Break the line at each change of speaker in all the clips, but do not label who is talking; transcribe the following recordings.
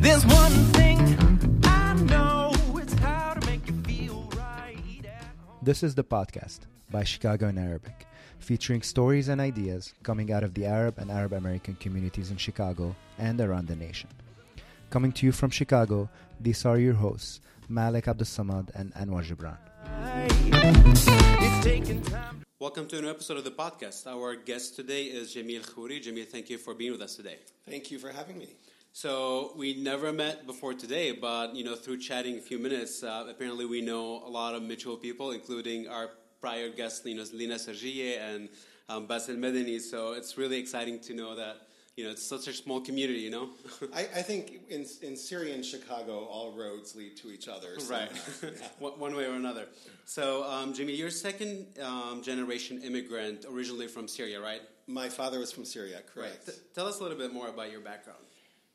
There's one thing I know it's how to make you feel right at home.
This is the podcast by Chicago in Arabic, featuring stories and ideas coming out of the Arab and Arab American communities in Chicago and around the nation. Coming to you from Chicago, these are your hosts, Malik Abdussamad and Anwar Gibran.
It's taking time.
Welcome to a new episode of the podcast. Our guest today is Jamil Khoury. Jamil, thank you for being with us today.
Thank you for having me.
So we never met before today, but you know, through chatting a few minutes, uh, apparently we know a lot of mutual people, including our prior guests, you know, Lina Sergie and um, Bassel Medeni. So it's really exciting to know that you know it's such a small community. You know,
I, I think in, in Syria and Chicago, all roads lead to each other.
right? one one way or another. So, um, Jamil, you're second um, generation immigrant, originally from Syria, right?
My father was from Syria, correct.
T- tell us a little bit more about your background.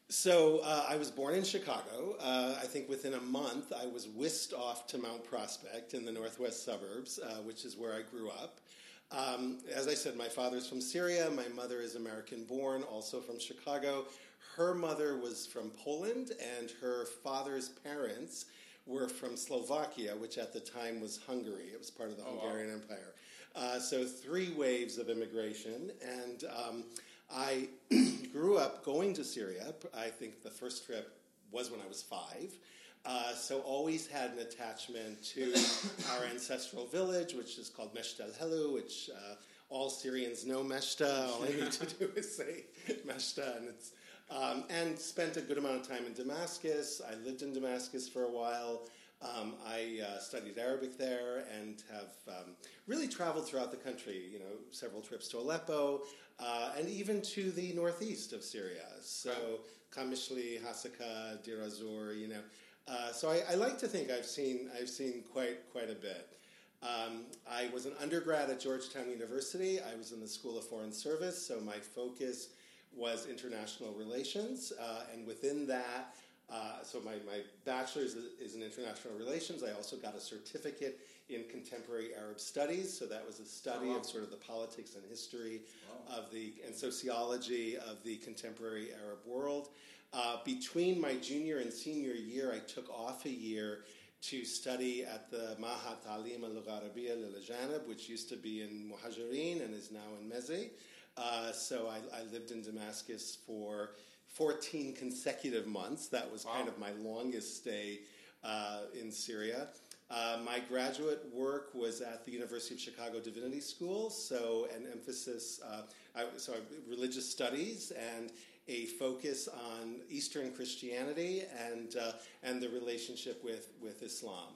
So uh, I was born in Chicago. Uh, I think within a month, I was whisked off to Mount Prospect in the northwest suburbs, uh, which is where I grew up. Um, as I said, my father's from Syria. My mother is American born, also from Chicago. Her mother was from Poland, and her father's parents were from Slovakia, which at the time was Hungary. It was part of the Hungarian Empire. Uh, so three waves of immigration, and um, I grew up going to Syria. I think the first trip was when I was five. Uh, so always had an attachment to our ancestral village, which is called Mesht el Helu, which uh, all Syrians know Meshta. All I need to do is say Meshta, and it's um, and spent a good amount of time in Damascus. I lived in Damascus for a while. Um, I uh, studied Arabic there and have um, really traveled throughout the country. You know, several trips to Aleppo uh, and even to the northeast of Syria. So Kamishli, Hasaka, Deir ez-Zor. You know, uh, so I, I like to think I've seen I've seen quite quite a bit. Um, I was an undergrad at Georgetown University. I was in the School of Foreign Service, so my focus was international relations, uh, and within that, uh, so my, my bachelor's is, in international relations. I also got a certificate in contemporary Arab studies, so that was a study of sort of the politics and history of the and sociology of the contemporary Arab world. Uh, between my junior and senior year, I took off a year to study at the Mahat Talim al Arabiya Lil which used to be in Muhajirin and is now in Meze. Uh, so I, I lived in Damascus for 14 consecutive months. That was kind of my longest stay uh, in Syria. Uh, my graduate work was at the University of Chicago Divinity School, so an emphasis, uh, I, so religious studies and a focus on Eastern Christianity and uh, and the relationship with with Islam.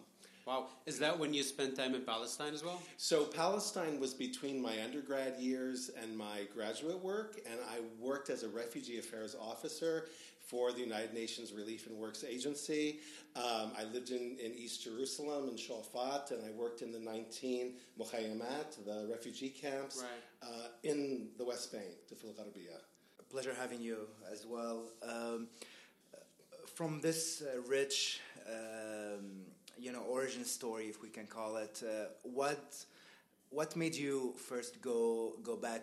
Wow, is that when you spent time in Palestine as well?
So Palestine was between my undergrad years and my graduate work, and I worked as a refugee affairs officer for the United Nations Relief and Works Agency. Um, I lived in, in East Jerusalem in Shuafat, and I worked in the 19 Mukhayamat, the refugee camps,
Right.
uh, in the West Bank, Tifl Gharbiyah.
pleasure having you as well. Um, from this uh, rich, um, you know, origin story, if we can call it, uh, what what made you first go go back,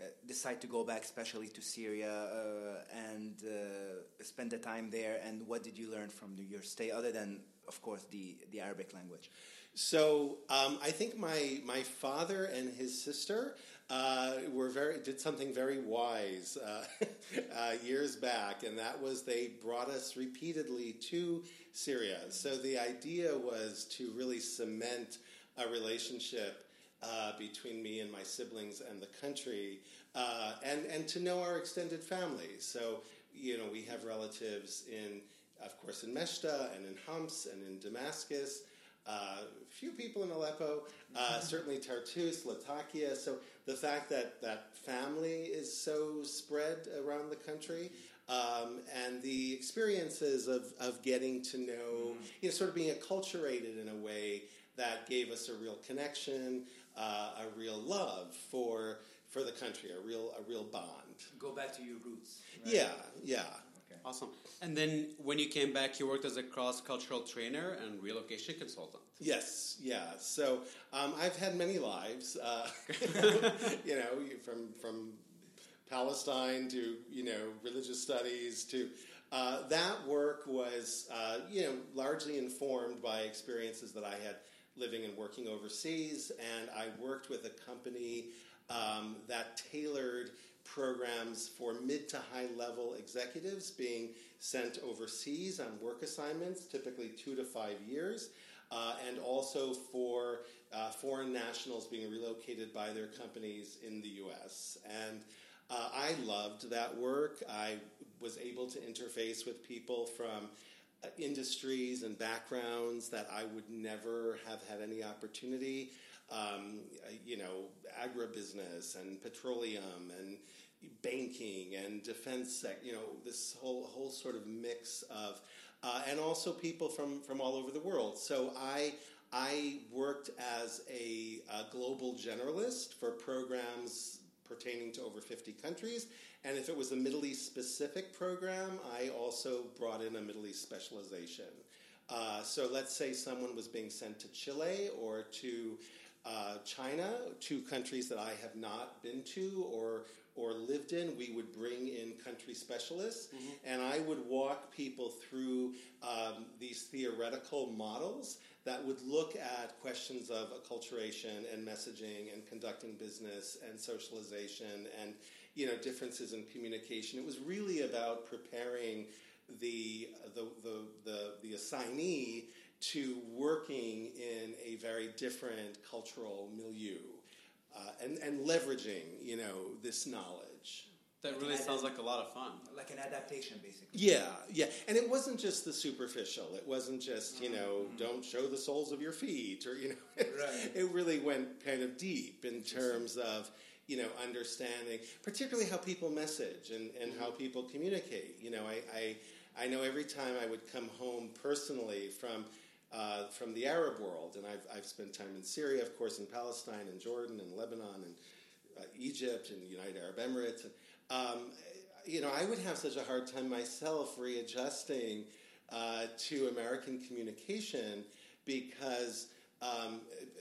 uh, decide to go back, especially to Syria, uh, and uh, spend the time there? And what did you learn from your stay, other than, of course, the the Arabic language?
So um, I think my my father and his sister uh, were very did something very wise uh, uh, years back, and that was they brought us repeatedly to Syria. So the idea was to really cement a relationship uh, between me and my siblings and the country, uh, and and to know our extended families. So you know we have relatives in, of course, in Meshta and in Homs and in Damascus. Uh, few people in Aleppo, uh, certainly Tartus, Latakia. So the fact that that family is so spread around the country, um, and the experiences of, of getting to know, you know, sort of being acculturated in a way that gave us a real connection, uh, a real love for for the country, a real a real bond.
Go back to your roots.
Yeah, yeah.
Awesome. And then when you came back, you worked as a cross cultural trainer and relocation consultant.
Yes, yeah. So um, I've had many lives, uh, you know, from from Palestine to you know religious studies to Uh, that work was, uh, you know, largely informed by experiences that I had living and working overseas, and I worked with a company um, that tailored programs for mid to high level executives being sent overseas on work assignments, typically two to five years, uh, and also for uh, foreign nationals being relocated by their companies in the U.S. And uh, I loved that work. I was able to interface with people from uh, industries and backgrounds that I would never have had any opportunity. Um, you know, agribusiness and petroleum and banking and defense. You know, this whole whole sort of mix of, uh, and also people from from all over the world. So I. I worked as a, a global generalist for programs pertaining to over 50 countries. And if it was a Middle East specific program, I also brought in a Middle East specialization. Uh, so let's say someone was being sent to Chile or to uh, China, two countries that I have not been to or or lived in, we would bring in country specialists, and I would walk people through um, these theoretical models that would look at questions of acculturation and messaging and conducting business and socialization and you know differences in communication. It was really about preparing the the the the, the assignee to working in a very different cultural milieu uh, and and leveraging you know this knowledge.
That really sounds like a lot of fun.
Like an adaptation, basically.
Yeah, yeah, and it wasn't just the superficial. It wasn't just you know don't show the soles of your feet or you know.
Right.
It really went kind of deep in terms of you know understanding, particularly how people message and, and how people communicate. You know, I, I I know every time I would come home personally from. Uh, from the Arab world, and I've, I've spent time in Syria, of course, in Palestine, and Jordan, and Lebanon, and uh, Egypt, and the United Arab Emirates. And, um, you know, I would have such a hard time myself readjusting uh, to American communication because um,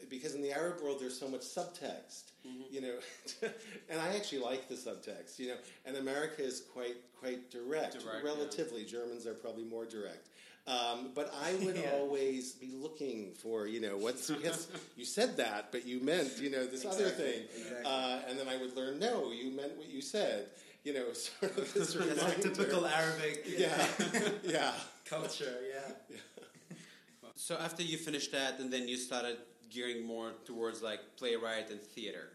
because in the Arab world there's so much subtext, you know, and I actually like the subtext, you know, and America is quite quite direct,
Direct,
relatively. Germans are probably more direct. Um, but I would
Yeah.
always be looking for, you know, what's yes, you said that, but you meant, you know, this other thing,
exactly.
uh, and then I would learn, no, you meant what you said, you know, sort of this
That's
reminder.
like typical Arabic
yeah, yeah.
culture, yeah.
So after you finished that, and then you started gearing more towards like playwright and theater.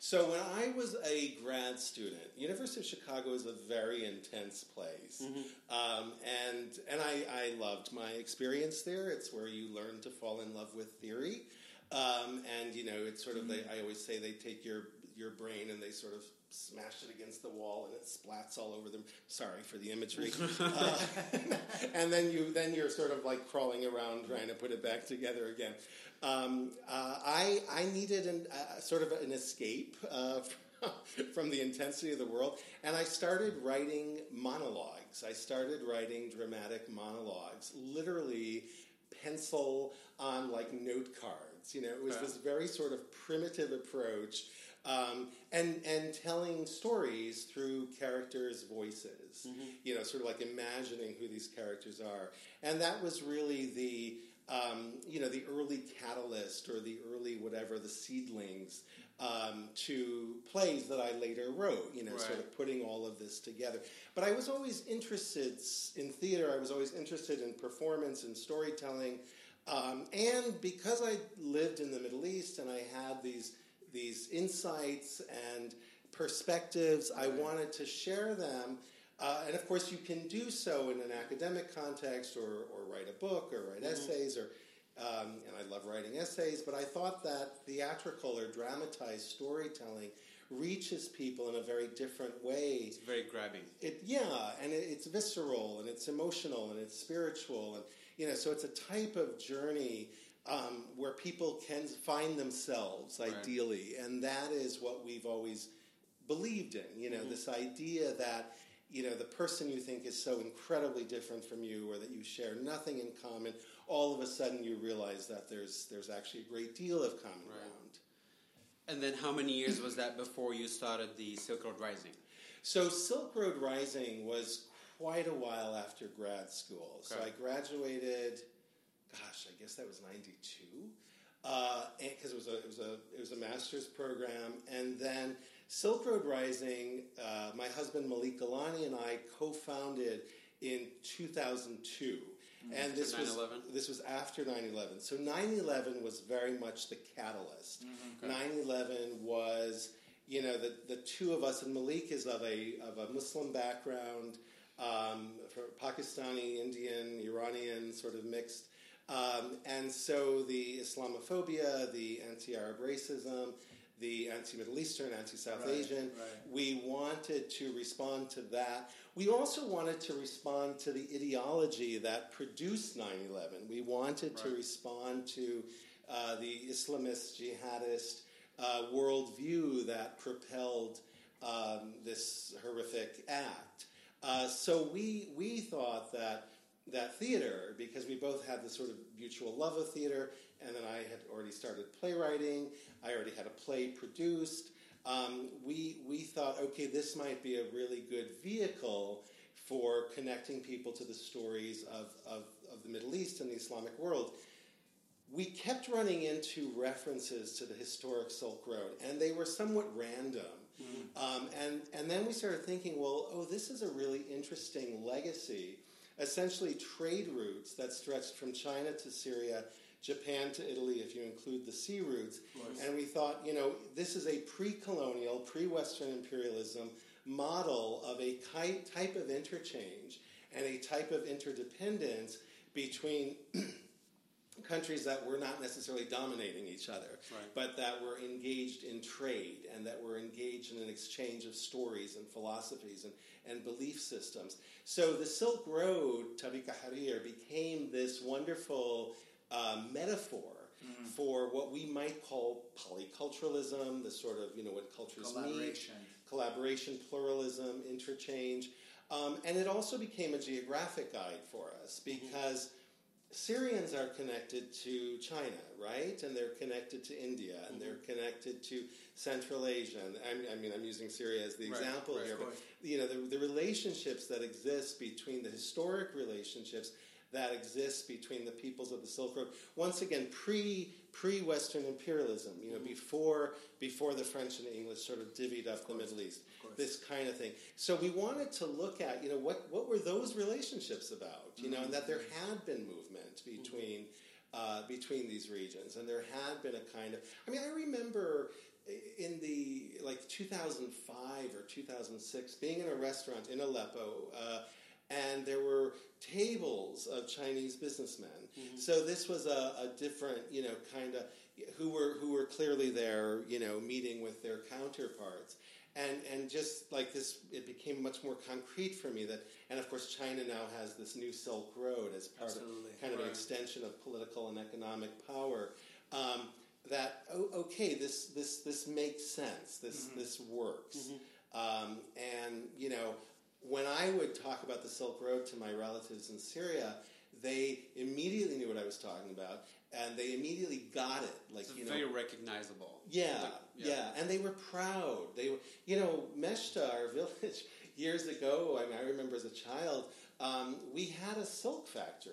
So when I was a grad student, University of Chicago is a very intense place, um, and and I, I loved my experience there. It's where you learn to fall in love with theory, um, and you know it's sort of they, I always say they take your your brain and they sort of smash it against the wall and it splats all over them. Sorry for the imagery, uh, and then you then you're sort of like crawling around trying to put it back together again. Um, uh, I I needed an, uh, sort of an escape uh, from the intensity of the world, and I started writing monologues. I started writing dramatic monologues, literally pencil on like note cards. You know, it was
Yeah.
this very sort of primitive approach. Um, and and telling stories through characters' voices, you know, sort of like imagining who these characters are, and that was really the um, you know the early catalyst or the early whatever the seedlings um, to plays that I later wrote. You know, sort of putting all of this together. But I was always interested in theater. I was always interested in performance and storytelling. Um, and because I lived in the Middle East and I had these these insights and perspectives, I wanted to share them. Uh, and of course, you can do so in an academic context, or, or write a book, or write essays, or um, and I love writing essays. But I thought that theatrical or dramatized storytelling reaches people in a very different way
It's very grabbing.
it yeah and it, it's visceral and it's emotional and it's spiritual and you know so it's a type of journey um, where people can find themselves
Right.
ideally and that is what we've always believed in you know this idea that you know the person you think is so incredibly different from you or that you share nothing in common all of a sudden you realize that there's there's actually a great deal of common
Right.
ground
And then how many years was that before you started the Silk Road Rising?
So Silk Road Rising was quite a while after grad school. So I graduated, gosh, I guess that was '92, because uh, it was a it was a it was a master's program, and then Silk Road Rising. Uh, my husband Malik Gillani and I co-founded in 2002. And this was
9/11?
this was after 9/11. So 9/11 was very much the catalyst. 9/11 was, you know, the, the two of us, and Malik is of a of a Muslim background, um, for Pakistani, Indian, Iranian, sort of mixed, um, and so the Islamophobia, the anti-Arab racism, the anti-Middle Eastern, anti-South
Right,
Asian.
right.
We wanted to respond to that. We also wanted to respond to the ideology that produced 9 11. We wanted to respond to uh, the Islamist, jihadist uh, worldview that propelled um, this horrific act. Uh, so we, we thought that that theater, because we both had this sort of mutual love of theater, and then I had already started playwriting, I already had a play produced. Um, we, we thought, okay, this might be a really good vehicle for connecting people to the stories of, of, of the Middle East and the Islamic world. We kept running into references to the historic Silk Road, and they were somewhat random. Um, and, and then we started thinking, well, oh, this is a really interesting legacy. Essentially, trade routes that stretched from China to Syria, Japan to Italy, if you include the sea routes. And we thought, you know, this is a pre colonial, pre Western imperialism model of a type of interchange and a type of interdependence between countries that were not necessarily dominating each other,
Right.
but that were engaged in trade and that were engaged in an exchange of stories and philosophies and, and belief systems. So the Silk Road, Tariq Harir, became this wonderful uh, metaphor for what we might call polyculturalism, the sort of, you know, what cultures
Collaboration.
collaboration, pluralism, interchange. Um, and it also became a geographic guide for us because Syrians are connected to China, right? And they're connected to India, and they're connected to Central Asia. And I, I mean, I'm using Syria as the
Right,
example
right,
here, but you know, the, the relationships that exist between the historic relationships that exists between the peoples of the Silk Road. Once again, pre pre Western imperialism. You know, before before the French and the English sort of divvied up the Middle East. This kind of thing. So we wanted to look at you know what what were those relationships about? You know, and that there had been movement between. Uh, between these regions, and there had been a kind of. I mean, I remember in the like 2005 or 2006 being in a restaurant in Aleppo uh, and there were tables of Chinese businessmen. So this was a, a different, you know, kind of who were who were clearly there, you know, meeting with their counterparts. And, and just like this, it became much more concrete for me that, and of course, China now has this new Silk Road as part
Absolutely.
of kind of an extension of political and economic power. Um, that oh, okay, this this this makes sense. This this works. Um, and you know, when I would talk about the Silk Road to my relatives in Syria, they immediately knew what I was talking about, and they immediately got it. Like
It's
you know,
very recognizable.
yeah,
Like,
yeah, and they were proud. They were, you know, Meshta, our village, years ago. I mean, I remember as a child, um, we had a silk factory.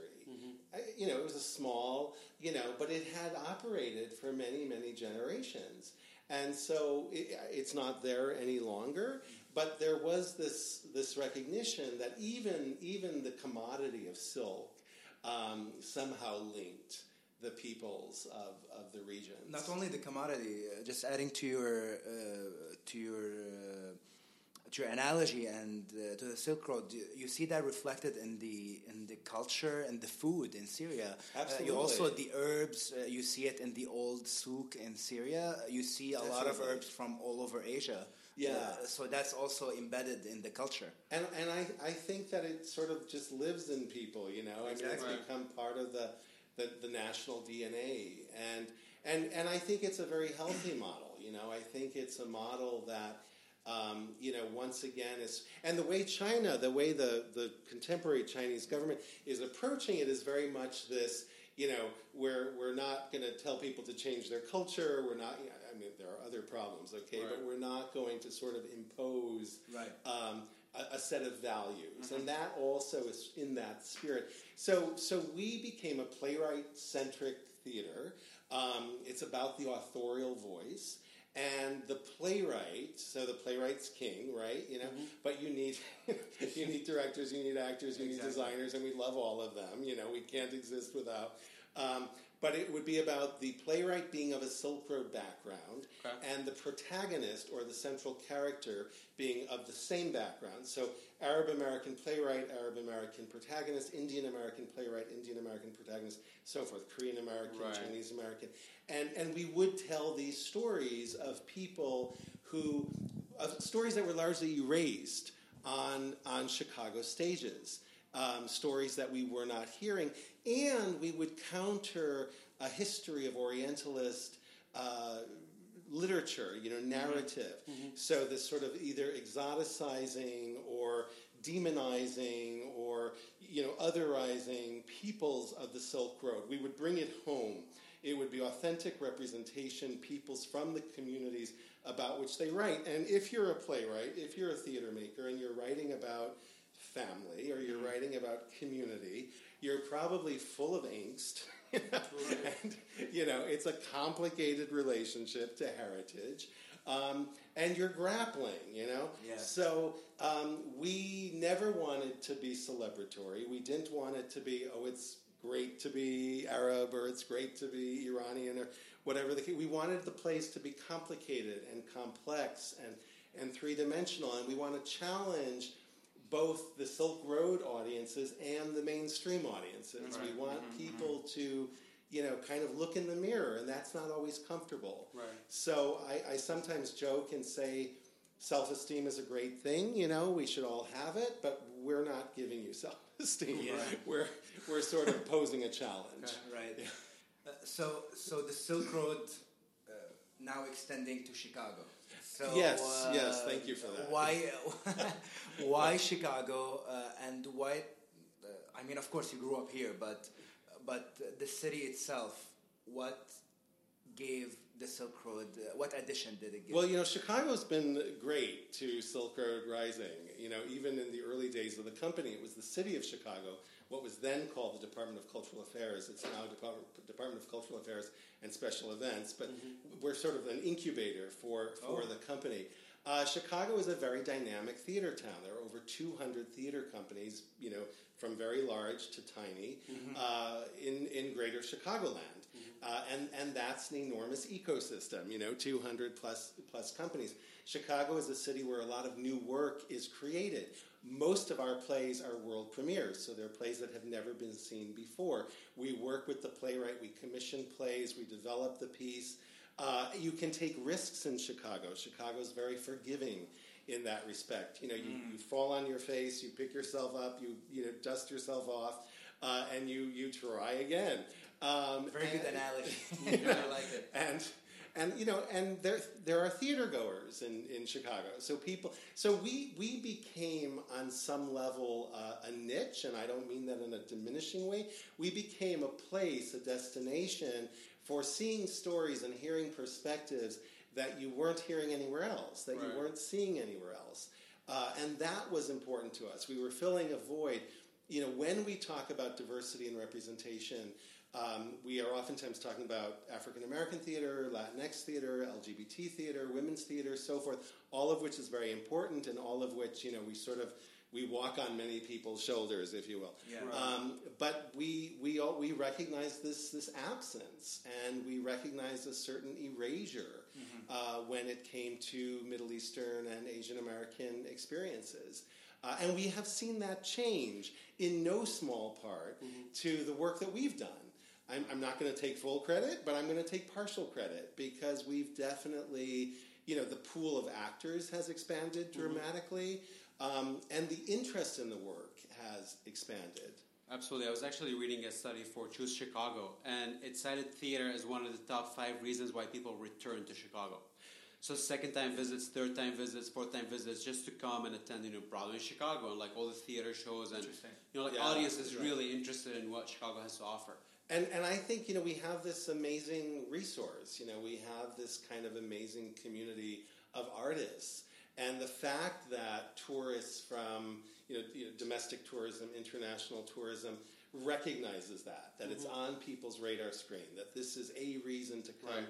I, you know, it was a small, you know, but it had operated for many, many generations, and so it, it's not there any longer. But there was this this recognition that even even the commodity of silk um, somehow linked the peoples of, of the region.
Not only the commodity, uh, just adding to your uh, to your uh, to your analogy and uh, to the Silk Road, you, you see that reflected in the in the culture and the food in Syria. Uh, you also the herbs. Uh, you see it in the old souk in Syria. You see a lot of herbs from all over Asia.
Yeah.
Uh, so that's also embedded in the culture.
And, and I, I think that it sort of just lives in people, you know. I mean, it's become part of the, the, the national DNA. And, and, and I think it's a very healthy model, you know. I think it's a model that, um, you know, once again is. And the way China, the way the, the contemporary Chinese government is approaching it is very much this, you know, we're, we're not going to tell people to change their culture. We're not, I mean, there are other problems, okay, but we're not going to sort of impose
Right.
um, a, a set of values, and that also is in that spirit. So, so we became a playwright-centric theater. Um, it's about the authorial voice. And the playwright, so the playwright's king, right? You know, but you need you need directors, you need actors, you need designers, and we love all of them. You know, we can't exist without. Um, but it would be about the playwright being of a Silk Road background,
Okay.
and the protagonist or the central character being of the same background. So, Arab American playwright, Arab American protagonist, Indian American playwright, Indian American protagonist, so forth, Korean American,
Right.
Chinese American. And, and we would tell these stories of people who, of stories that were largely erased on, on Chicago stages, um, stories that we were not hearing. And we would counter a history of Orientalist uh, literature, you know, mm-hmm. narrative. Mm-hmm. So this sort of either exoticizing or demonizing or you know otherizing peoples of the Silk Road. We would bring it home. It would be authentic representation, peoples from the communities about which they write. And if you're a playwright, if you're a theater maker, and you're writing about family or you're mm-hmm. writing about community, you're probably full of angst. and you know it's a complicated relationship to heritage um, and you're grappling you know
Yeah.
so um, we never wanted to be celebratory we didn't want it to be oh it's great to be arab or it's great to be iranian or whatever the case we wanted the place to be complicated and complex and and three-dimensional and we want to challenge both the Silk Road audiences and the mainstream audiences. We want people to, you know, kind of look in the mirror, and that's not always comfortable.
Right.
So I, I sometimes joke and say, self-esteem is a great thing. You know, we should all have it, but we're not giving you self-esteem.
Yeah.
We're we're sort of posing a challenge.
Right. Uh, so, so the Silk Road uh, now extending to Chicago. So,
Yes,
uh,
yes, thank you for that.
Why, why Chicago, uh, and why? Uh, I mean, of course, you grew up here, but but the city itself, what gave the Silk Road? Uh, what addition did it give?
Well, you know, Chicago's been great to Silk Road Rising. You know, even in the early days of the company, it was the city of Chicago, what was then called the Department of Cultural Affairs. It's now Department, Department of Cultural Affairs and Special Events, but we're sort of an incubator for, for the company. Uh, Chicago is a very dynamic theater town. There are over 200 theater companies, you know, from very large to tiny, uh, in, in greater Chicagoland. Uh, and, and that's an enormous ecosystem, you know, 200 plus, plus companies. Chicago is a city where a lot of new work is created. Most of our plays are world premieres, so they're plays that have never been seen before. We work with the playwright, we commission plays, we develop the piece. Uh, you can take risks in Chicago. Chicago is very forgiving in that respect. You know, you, you fall on your face, you pick yourself up, you you know dust yourself off, uh, and you you try again. Um,
Very good
and-
analogy. I like it.
and and you know and there there are theater goers in, in Chicago. So people so we we became on some level uh, a niche and I don't mean that in a diminishing way. We became a place a destination for seeing stories and hearing perspectives that you weren't hearing anywhere else that
Right.
you weren't seeing anywhere else. Uh, and that was important to us. We were filling a void. You know when we talk about diversity and representation um, we are oftentimes talking about African American theater, Latinx theater, LGBT theater, women's theater, so forth. All of which is very important, and all of which you know we sort of we walk on many people's shoulders, if you will.
Yeah.
Um, but we we all, we recognize this this absence, and we recognize a certain erasure uh, when it came to Middle Eastern and Asian American experiences. Uh, and we have seen that change in no small part to the work that we've done. I'm, I'm not going to take full credit, but I'm going to take partial credit because we've definitely, you know, the pool of actors has expanded dramatically, um, and the interest in the work has expanded.
Absolutely. I was actually reading a study for Choose Chicago, and it cited theater as one of the top five reasons why people return to Chicago. So second time visits, third time visits, fourth time visits, just to come and attend, you know, Broadway in Chicago and like all the theater shows, and you know, like
Yeah,
audience is
that's right.
really interested in what Chicago has to offer.
And, and I think, you know, we have this amazing resource. You know, we have this kind of amazing community of artists. And the fact that tourists from you know, you know, domestic tourism, international tourism recognizes that, that mm-hmm. it's on people's radar screen, that this is a reason to come.
Right.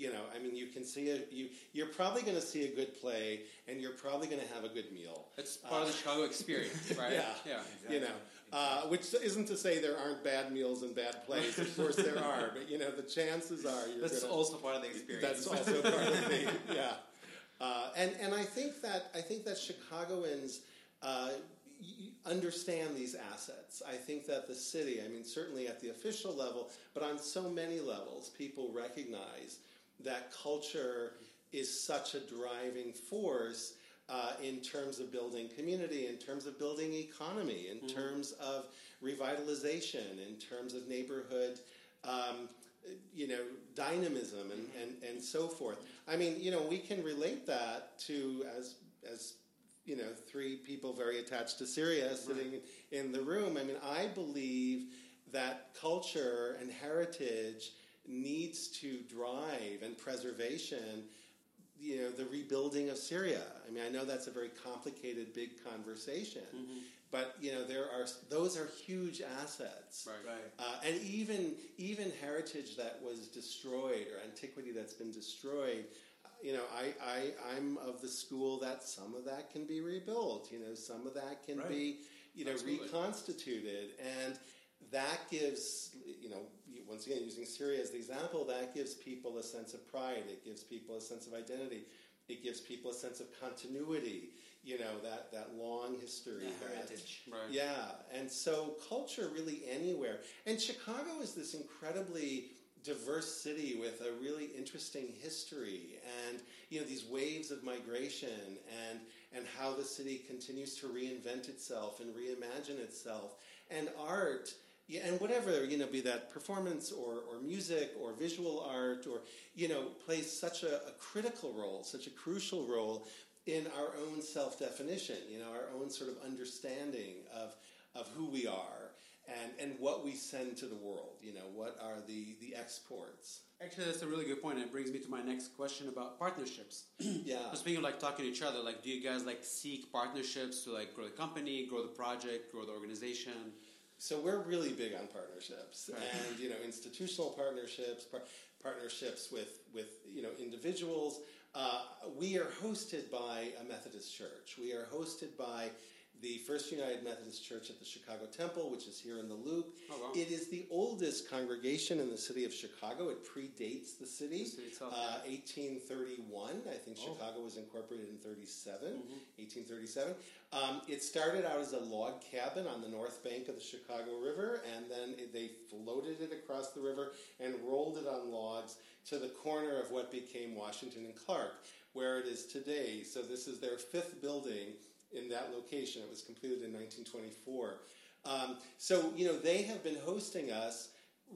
You know, I mean, you can see a, you. You're probably going to see a good play, and you're probably going to have a good meal.
It's part of the Chicago experience, right?
Yeah,
yeah.
You know, uh, which isn't to say there aren't bad meals and bad plays. Of course, there are, but you know, the chances are you're
That's
gonna,
also part of the experience.
that's also part of the yeah. Uh, and and I think that I think that Chicagoans uh, understand these assets. I think that the city, I mean, certainly at the official level, but on so many levels, people recognize that culture is such a driving force. Uh, in terms of building community, in terms of building economy, in terms of revitalization, in terms of neighborhood um, you know, dynamism and, and, and so forth. I mean, you know, we can relate that to as as you know, three people very attached to Syria sitting in the room. I mean, I believe that culture and heritage needs to drive and preservation you know the rebuilding of Syria. I mean, I know that's a very complicated, big conversation, but you know there are those are huge assets,
Right.
Right.
Uh, and even even heritage that was destroyed or antiquity that's been destroyed. uh, You know, I, I I'm of the school that some of that can be rebuilt. You know, some of that can
Right.
be you know
Absolutely.
reconstituted, and that gives you know once again using Syria as the example, that gives people a sense of pride. It gives people a sense of identity. It gives people a sense of continuity. You know that that long history, that-
heritage.
Right.
yeah, and so culture really anywhere. And Chicago is this incredibly diverse city with a really interesting history and you know these waves of migration and and how the city continues to reinvent itself and reimagine itself and art yeah, and whatever you know be that performance or, or music or visual art or you know plays such a, a critical role such a crucial role in our own self-definition you know our own sort of understanding of of who we are and and what we send to the world you know what are the the exports
Actually, that's a really good point. It brings me to my next question about partnerships.
yeah
So speaking of like talking to each other, like, do you guys like seek partnerships to like grow the company, grow the project, grow the organization?
So we're really big on partnerships,
Right.
and you know, institutional partnerships, par- partnerships with with you know individuals. Uh, we are hosted by a Methodist church. We are hosted by the First United Methodist Church at the Chicago Temple, which is here in the Loop.
Oh, wow.
It is the oldest congregation in the city of Chicago. It predates the city.
The city itself,
uh, 1831. I think
Oh.
Chicago was incorporated in 37,
Mm-hmm.
1837. Um, it started out as a log cabin on the north bank of the Chicago River, and then it, they floated it across the river and rolled it on logs to the corner of what became Washington and Clark, where it is today. So this is their fifth building in that location. It was completed in 1924. Um, so you know they have been hosting us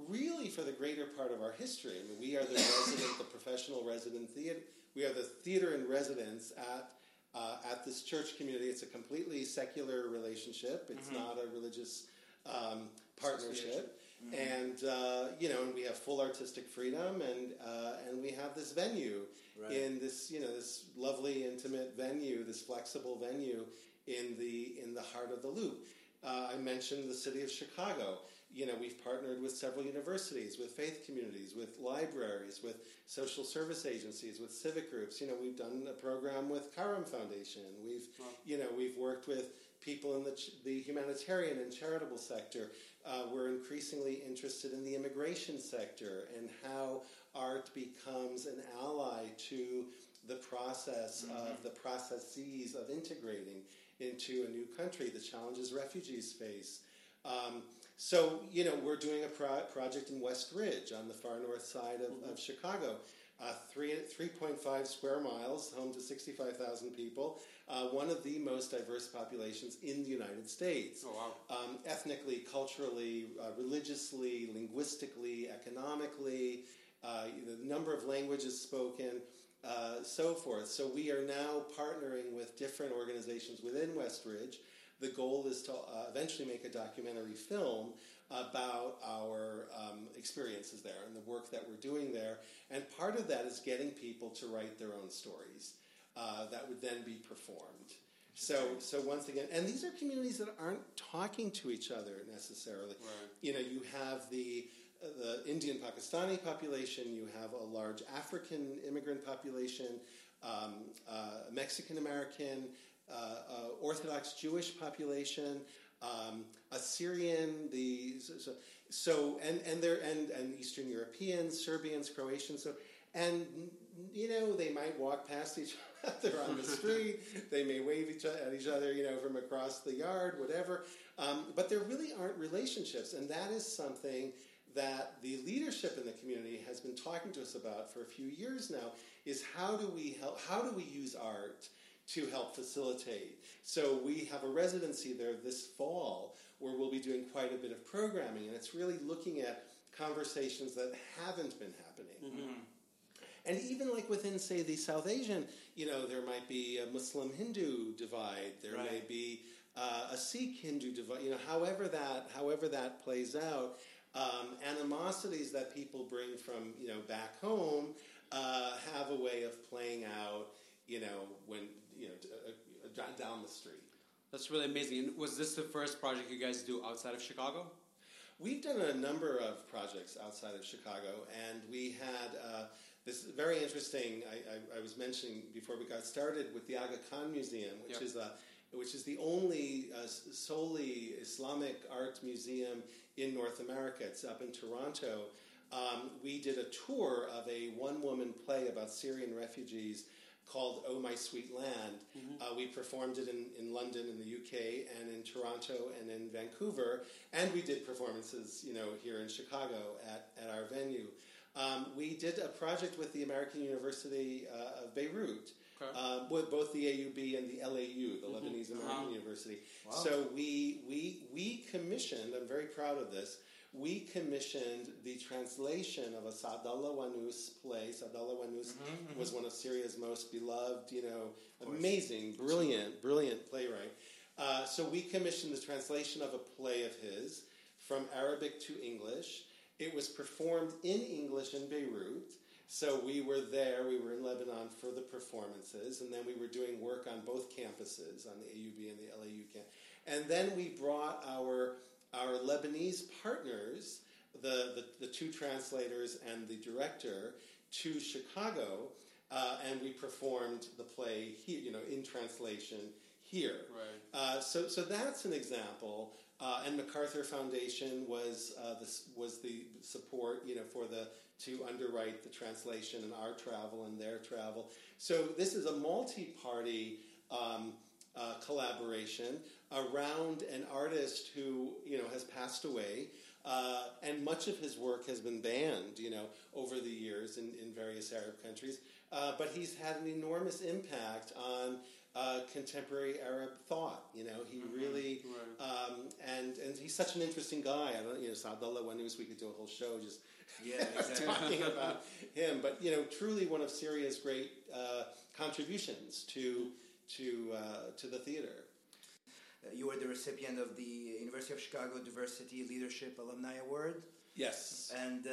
really for the greater part of our history. I mean, we are the resident, the professional resident theater. We are the theater in residence at uh, at this church community. It's a completely secular relationship. It's not a religious um, partnership. And uh, you know, and we have full artistic freedom, and uh, and we have this venue
Right.
in this you know this lovely intimate venue, this flexible venue in the in the heart of the loop. Uh, I mentioned the city of Chicago. You know, we've partnered with several universities, with faith communities, with libraries, with social service agencies, with civic groups. You know, we've done a program with Karam Foundation. We've, you know, we've worked with people in the, ch- the humanitarian and charitable sector. Uh, we're increasingly interested in the immigration sector and how art becomes an ally to the process of the processes of integrating into a new country, the challenges refugees face. Um, so, you know, we're doing a pro- project in West Ridge on the far north side of, of Chicago. Uh, three, 3.5 square miles, home to 65,000 people, uh, one of the most diverse populations in the United States.
Oh, wow.
Um, ethnically, culturally, uh, religiously, linguistically, economically, uh, the number of languages spoken, uh, so forth. So we are now partnering with different organizations within West Ridge. The goal is to uh, eventually make a documentary film about our um, experiences there and the work that we're doing there. And part of that is getting people to write their own stories. Uh, that would then be performed. So, so once again, and these are communities that aren't talking to each other necessarily.
Right.
You know, you have the the Indian Pakistani population, you have a large African immigrant population, um, uh, Mexican American, uh, uh, Orthodox Jewish population, um, Assyrian, the so, so, so and and there and and Eastern Europeans, Serbians, Croatians. So and you know they might walk past each other on the street. they may wave each o- at each other, you know, from across the yard, whatever. Um, but there really aren't relationships, and that is something that the leadership in the community has been talking to us about for a few years now. Is how do we help? How do we use art? to help facilitate. So we have a residency there this fall where we'll be doing quite a bit of programming, and it's really looking at conversations that haven't been happening. And even like within, say, the South Asian, you know, there might be a Muslim Hindu divide. There may be uh, a Sikh Hindu divide. You know, however that however that plays out, um, animosities that people bring from you know back home uh, have a way of playing out. You know, when you know uh, uh, down the street.
That's really amazing. And was this the first project you guys do outside of Chicago?
We've done a number of projects outside of Chicago, and we had this very interesting. I, I, I was mentioning before we got started with the Aga Khan Museum, which
Yep.
is a which is the only uh, solely Islamic art museum in North America. It's up in Toronto. Um, we did a tour of a one woman play about Syrian refugees called Oh My Sweet Land. Uh, we performed it in, in London, in the UK, and in Toronto, and in Vancouver, and we did performances, you know, here in Chicago at, at our venue. Um, we did a project with the American University uh, of Beirut,
Okay.
uh, with both the AUB and the LAU, the Lebanese American
Wow.
University. So we, we, we commissioned, I'm very proud of this, we commissioned the translation of a Saadallah Wanus play. Saadallah Wanus was one of Syria's most beloved, you know, amazing, brilliant, brilliant playwright. Uh, so we commissioned the translation of a play of his from Arabic to English. It was performed in English in Beirut. So we were there, we were in Lebanon for the performances, and then we were doing work on both campuses, on the AUB and the LAU camp. And then we brought our our Lebanese partners, the, the, the two translators and the director, to Chicago, uh, and we performed the play here, you know, in translation here.
Right.
Uh, so, so that's an example. Uh, and MacArthur Foundation was uh, was the support, you know, for the to underwrite the translation and our travel and their travel. So this is a multi-party um, uh, collaboration around an artist who you know has passed away, uh, and much of his work has been banned, you know, over the years in, in various Arab countries. Uh, but he's had an enormous impact on uh, contemporary Arab thought. You know, he really
Right.
um, and and he's such an interesting guy. I don't, you know, Saadallah Wanus. We could do a whole show just
Yeah, exactly.
talking about him. But you know, truly one of Syria's great uh, contributions to to uh, to the theater.
Uh, You were the recipient of the University of Chicago Diversity Leadership Alumni Award.
Yes.
And uh,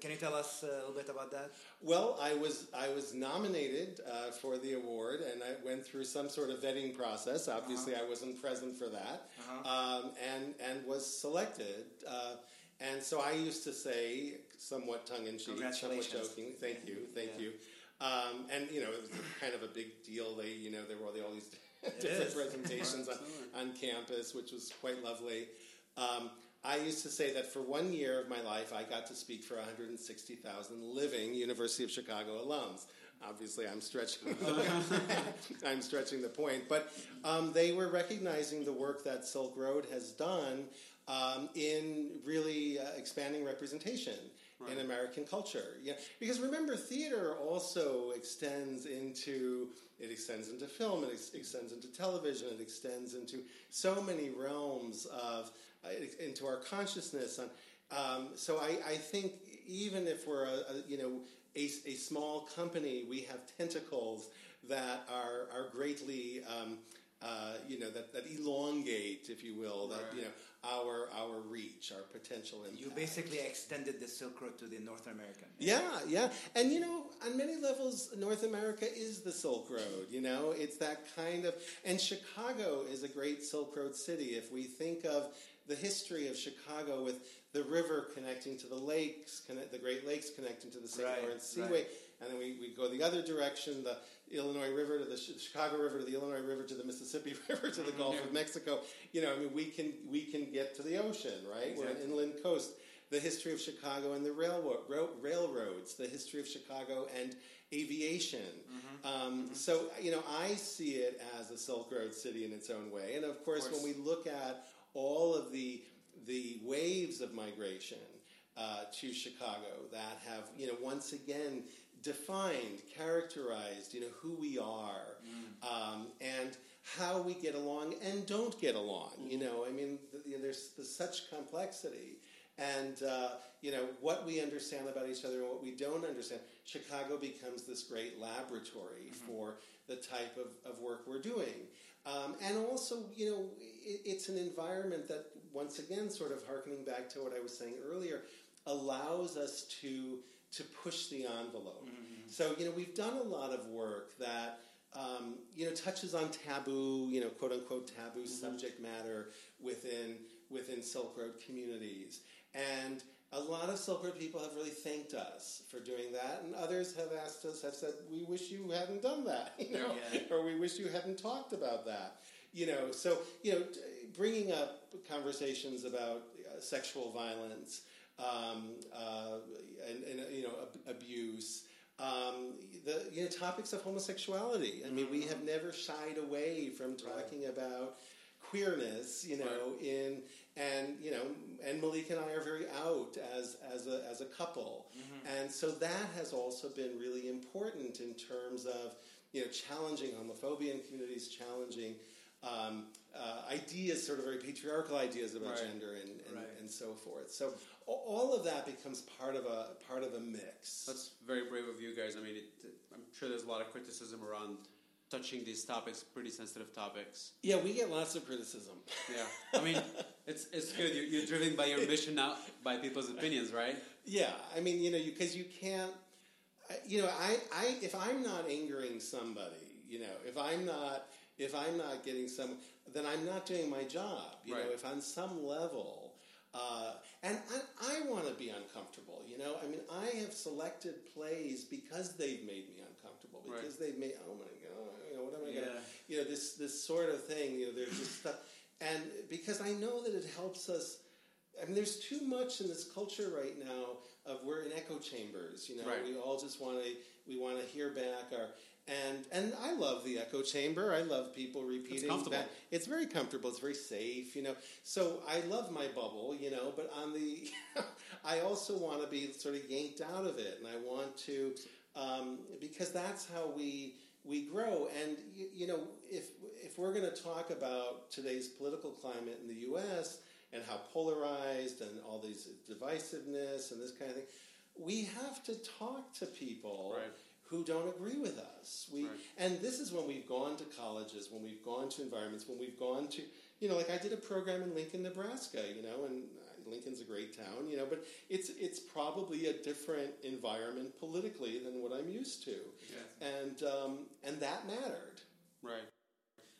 can you tell us a little bit about that?
Well, I was I was nominated uh, for the award, and I went through some sort of vetting process. Obviously, I wasn't present for that, um, and and was selected. Uh, and so I used to say, somewhat tongue in cheek, somewhat joking, "Thank you, thank
Yeah.
you." Um, and you know, it was kind of a big deal. They, you know, there were all, all these different presentations on, on campus, which was quite lovely. Um, I used to say that for one year of my life, I got to speak for 160,000 living University of Chicago alums. Obviously, I'm stretching. I'm stretching the point, but um, they were recognizing the work that Silk Road has done um, in really uh, expanding representation in American culture. Yeah, because remember, theater also extends into it extends into film, it ex- extends into television, it extends into so many realms of into our consciousness. And um, so, I, I think even if we're a, a you know a, a small company, we have tentacles that are are greatly um, uh, you know, that, that elongate, if you will, that
Right.
you know our our reach, our potential impact.
You basically extended the Silk Road to the North American.
Yeah, yeah. And you know, on many levels, North America is the Silk Road. You know, it's that kind of. And Chicago is a great Silk Road city. If we think of the history of Chicago with the river connecting to the lakes, connect, the Great Lakes connecting to the St.
Right,
Lawrence Seaway,
right.
and then we, we go the other direction, the Illinois River to the Chicago River to the Illinois River to the Mississippi River to the mm-hmm. Gulf of Mexico. You know, I mean, we can we can get to the ocean, right? We're an inland coast. The history of Chicago and the railroad, ro- railroads, the history of Chicago and aviation. Mm-hmm. Um, mm-hmm. So, you know, I see it as a Silk Road city in its own way. And of course, when we look at all of the, the waves of migration uh, to Chicago that have, you know, once again defined, characterized, you know, who we are um, and how we get along and don't get along. You know, I mean, th- you know, there's, there's such complexity. And, uh, you know, what we understand about each other and what we don't understand. Chicago becomes this great laboratory for the type of, of work we're doing. Um, and also, you know, it, it's an environment that, once again, sort of harkening back to what I was saying earlier, allows us to to push the envelope. So, you know, we've done a lot of work that um, you know touches on taboo, you know, quote unquote taboo subject matter within within Silk Road communities, and a lot of Silk Road people have really thanked us for doing that, and others have asked us, have said, "We wish you hadn't done that," you know,
Yeah.
or "We wish you hadn't talked about that," you know. So, you know, bringing up conversations about uh, sexual violence um, uh, and, and you know ab- abuse. Um, the you know topics of homosexuality. I mean, we have never shied away from talking about queerness. You know, in and you know, and Malik and I are very out as as a as a couple, and so that has also been really important in terms of you know challenging homophobia in communities, challenging. Um, uh, ideas, sort of very patriarchal ideas about
Right.
gender and, and,
Right.
and so forth. So all of that becomes part of a part of a mix.
That's very brave of you guys. I mean, it, I'm sure there's a lot of criticism around touching these topics, pretty sensitive topics.
yeah, we get lots of criticism.
Yeah, I mean, it's it's good. You're, you're driven by your mission, not by people's opinions, right?
Yeah, I mean, you know, because you, can't, you know, I, I, if I'm not angering somebody, you know, if I'm not, if I'm not getting some, then I'm not doing my job. You know,
Right.
if on some level, uh, and I, I want to be uncomfortable. You know, I mean, I have selected plays because they've made me uncomfortable.
Right.
Because they've made, oh my god, you know, what am I gonna, you know, this this sort of thing. You know, there's just stuff, and because I know that it helps us. I mean, there's too much in this culture right now of we're in echo chambers. You know,
Right.
we all just want to we want to hear back our and and I love the echo chamber. I love people repeating.
comfortable.
back. It's very comfortable. It's very safe. You know, so I love my bubble. You know, but on the I also want to be sort of yanked out of it, and I want to um, because that's how we we grow. And you, you know, if if we're going to talk about today's political climate in the U.S. and how polarized and all these divisiveness and this kind of thing, we have to talk to people
Right.
who don't agree with us. We
Right.
and this is when we've gone to colleges, when we've gone to environments, when we've gone to you know, like I did a program in Lincoln, Nebraska, you know, and Lincoln's a great town, you know, but it's it's probably a different environment politically than what I'm used to, and um, and that mattered.
Right.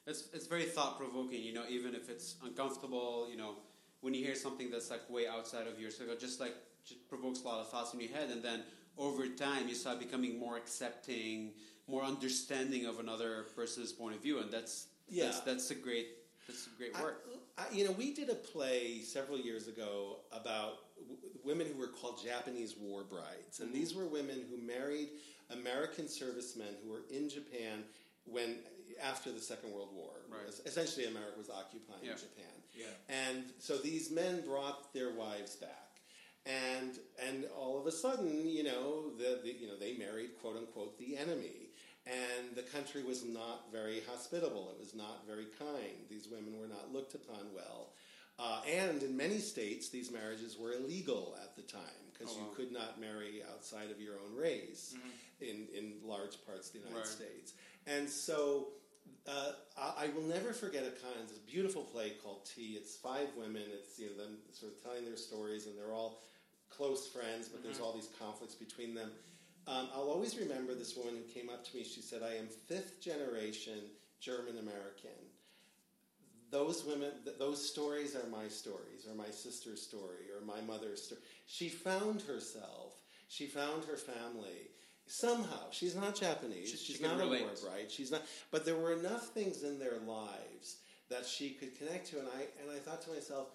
It's it's very thought provoking. You know, even if it's uncomfortable. You know, when you hear something that's like way outside of your circle, just like just provokes a lot of thoughts in your head, and then over time you start becoming more accepting, more understanding of another person's point of view, and that's
Yeah.
that's, that's a great that's a great work.
I, I, you know, we did a play several years ago about w- women who were called Japanese war brides, and mm-hmm. these were women who married American servicemen who were in Japan when after the Second World War.
Right.
Essentially, America was occupying
Yeah.
Japan,
Yeah.
and so these men brought their wives back. And and all of a sudden, you know, the, the you know they married quote unquote the enemy, and the country was not very hospitable. It was not very kind. These women were not looked upon well, uh, and in many states, these marriages were illegal at the time because
Oh,
you could not marry outside of your own race in in large parts of the United
Right.
States. And so uh, I, I will never forget a kind. A beautiful play called Tea. It's five women. It's you know them sort of telling their stories, and they're all close friends, but there's all these conflicts between them. Um, I'll always remember this woman who came up to me. She said, "I am fifth generation German American." Those women, th- those stories are my stories, or my sister's story, or my mother's story. She found herself. She found her family. Somehow, she's not Japanese.
She- she
she's not a
relate.
war bride. She's not. But there were enough things in their lives that she could connect to, and I and I thought to myself,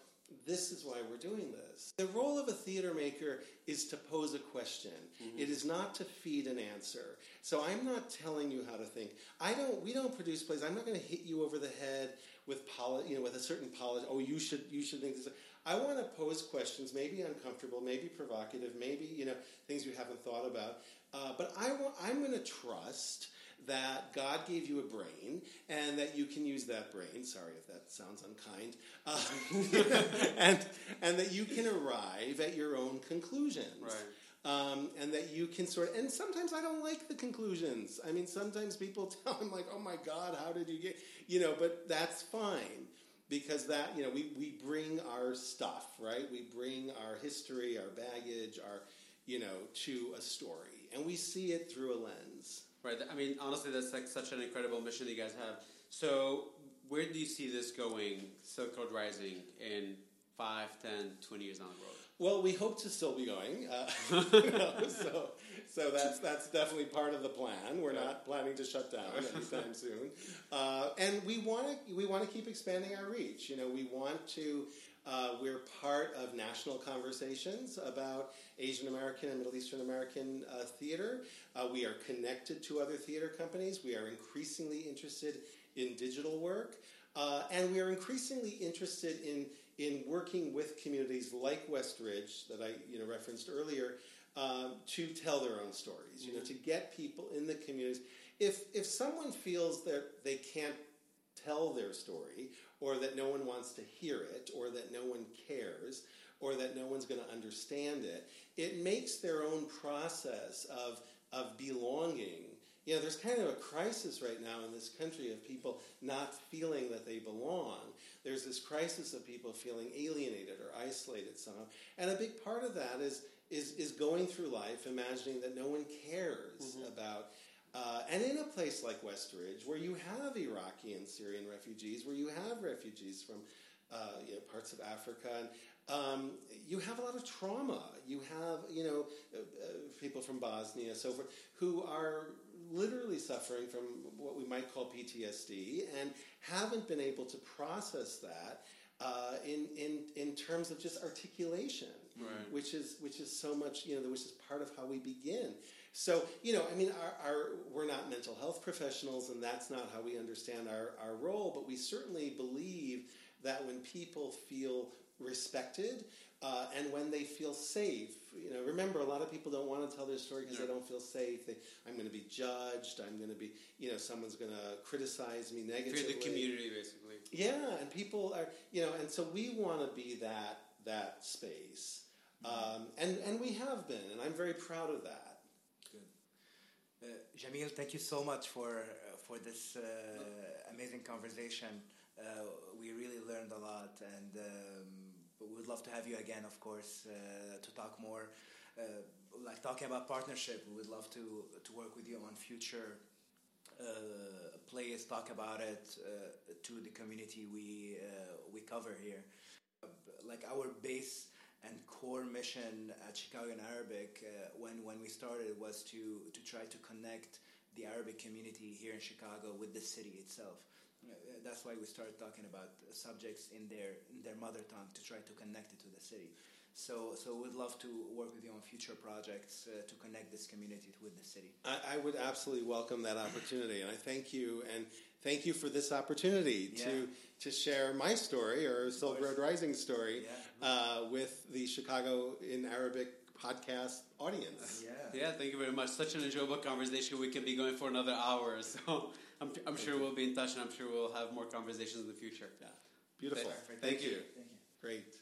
this is why we're doing this. The role of a theater maker is to pose a question. It is not to feed an answer. So I'm not telling you how to think. I don't. We don't produce plays. I'm not going to hit you over the head with poli- you know, with a certain polish. Oh, you should you should think this. I want to pose questions, maybe uncomfortable, maybe provocative, maybe you know things you haven't thought about. Uh, but I want, I'm going to trust that God gave you a brain and that you can use that brain. Sorry if that sounds unkind. Uh, and, and that you can arrive at your own conclusions.
Right.
Um, and that you can sort of, and sometimes I don't like the conclusions. I mean, sometimes people tell I'm like, oh my God, how did you get, you know, but that's fine because that, you know, we, we bring our stuff, right? We bring our history, our baggage, our, you know, to a story and we see it through a lens.
Right. I mean, honestly, that's like such an incredible mission that you guys have. So, where do you see this going, Silk Road Rising, in 5, 10, 20 years down the road?
Well, we hope to still be going. Uh, you know, so, so that's that's definitely part of the plan. We're not planning to shut down anytime soon, uh, and we want to we want to keep expanding our reach. You know, we want to. Uh, we're part of national conversations about Asian American and Middle Eastern American uh, theater. Uh, we are connected to other theater companies. We are increasingly interested in digital work, uh, and we are increasingly interested in in working with communities like Westridge that I you know referenced earlier um, to tell their own stories. You know, to get people in the communities. If if someone feels that they can't tell their story, or that no one wants to hear it, or that no one cares, or that no one's going to understand it, it makes their own process of of belonging. You know, there's kind of a crisis right now in this country of people not feeling that they belong. There's this crisis of people feeling alienated or isolated somehow, and a big part of that is is is going through life imagining that no one cares mm-hmm. about. Uh, and in a place like Westridge, where you have Iraqi and Syrian refugees, where you have refugees from uh, you know, parts of Africa, and um, you have a lot of trauma. You have, you know, uh, uh, people from Bosnia, so forth, who are literally suffering from what we might call PTSD and haven't been able to process that uh, in, in, in terms of just articulation,
Right.
which is which is so much, you know, which is part of how we begin. So, you know, I mean, our, our, we're not mental health professionals, and that's not how we understand our, our role, but we certainly believe that when people feel respected uh, and when they feel safe, you know, remember, a lot of people don't want to tell their story because they don't feel safe. They, I'm going to be judged. I'm going to be, you know, someone's going to criticize me negatively.
Fear the community, basically.
Yeah, and people are, you know, and so we want to be that that space, um, and and we have been, and I'm very proud of that.
Uh, Jamil, thank you so much for uh, for this uh, amazing conversation. Uh, we really learned a lot, and um, we would love to have you again, of course, uh, to talk more. Uh, like talking about partnership, we would love to to work with you on future plays. Talk about it to the community we we cover here. Like our base and core mission at Chicago in Arabic uh, when when we started was to to try to connect the Arabic community here in Chicago with the city itself. Uh, that's why we started talking about subjects in their in their mother tongue to try to connect it to the city. So so we'd love to work with you on future projects uh, to connect this community with the city.
I, I would absolutely welcome that opportunity, and I thank you and thank you for this opportunity to
Yeah.
to share my story or Silk
course.
Road Rising story
Yeah.
uh, with the Chicago in Arabic podcast audience.
Yeah.
Yeah, thank you very much. Such an enjoyable conversation. We can be going for another hour, so I'm, I'm sure we'll be in touch, and I'm sure we'll have more conversations in the future.
Yeah.
Beautiful.
Thank
Thank
you.
you.
Thank you.
Great.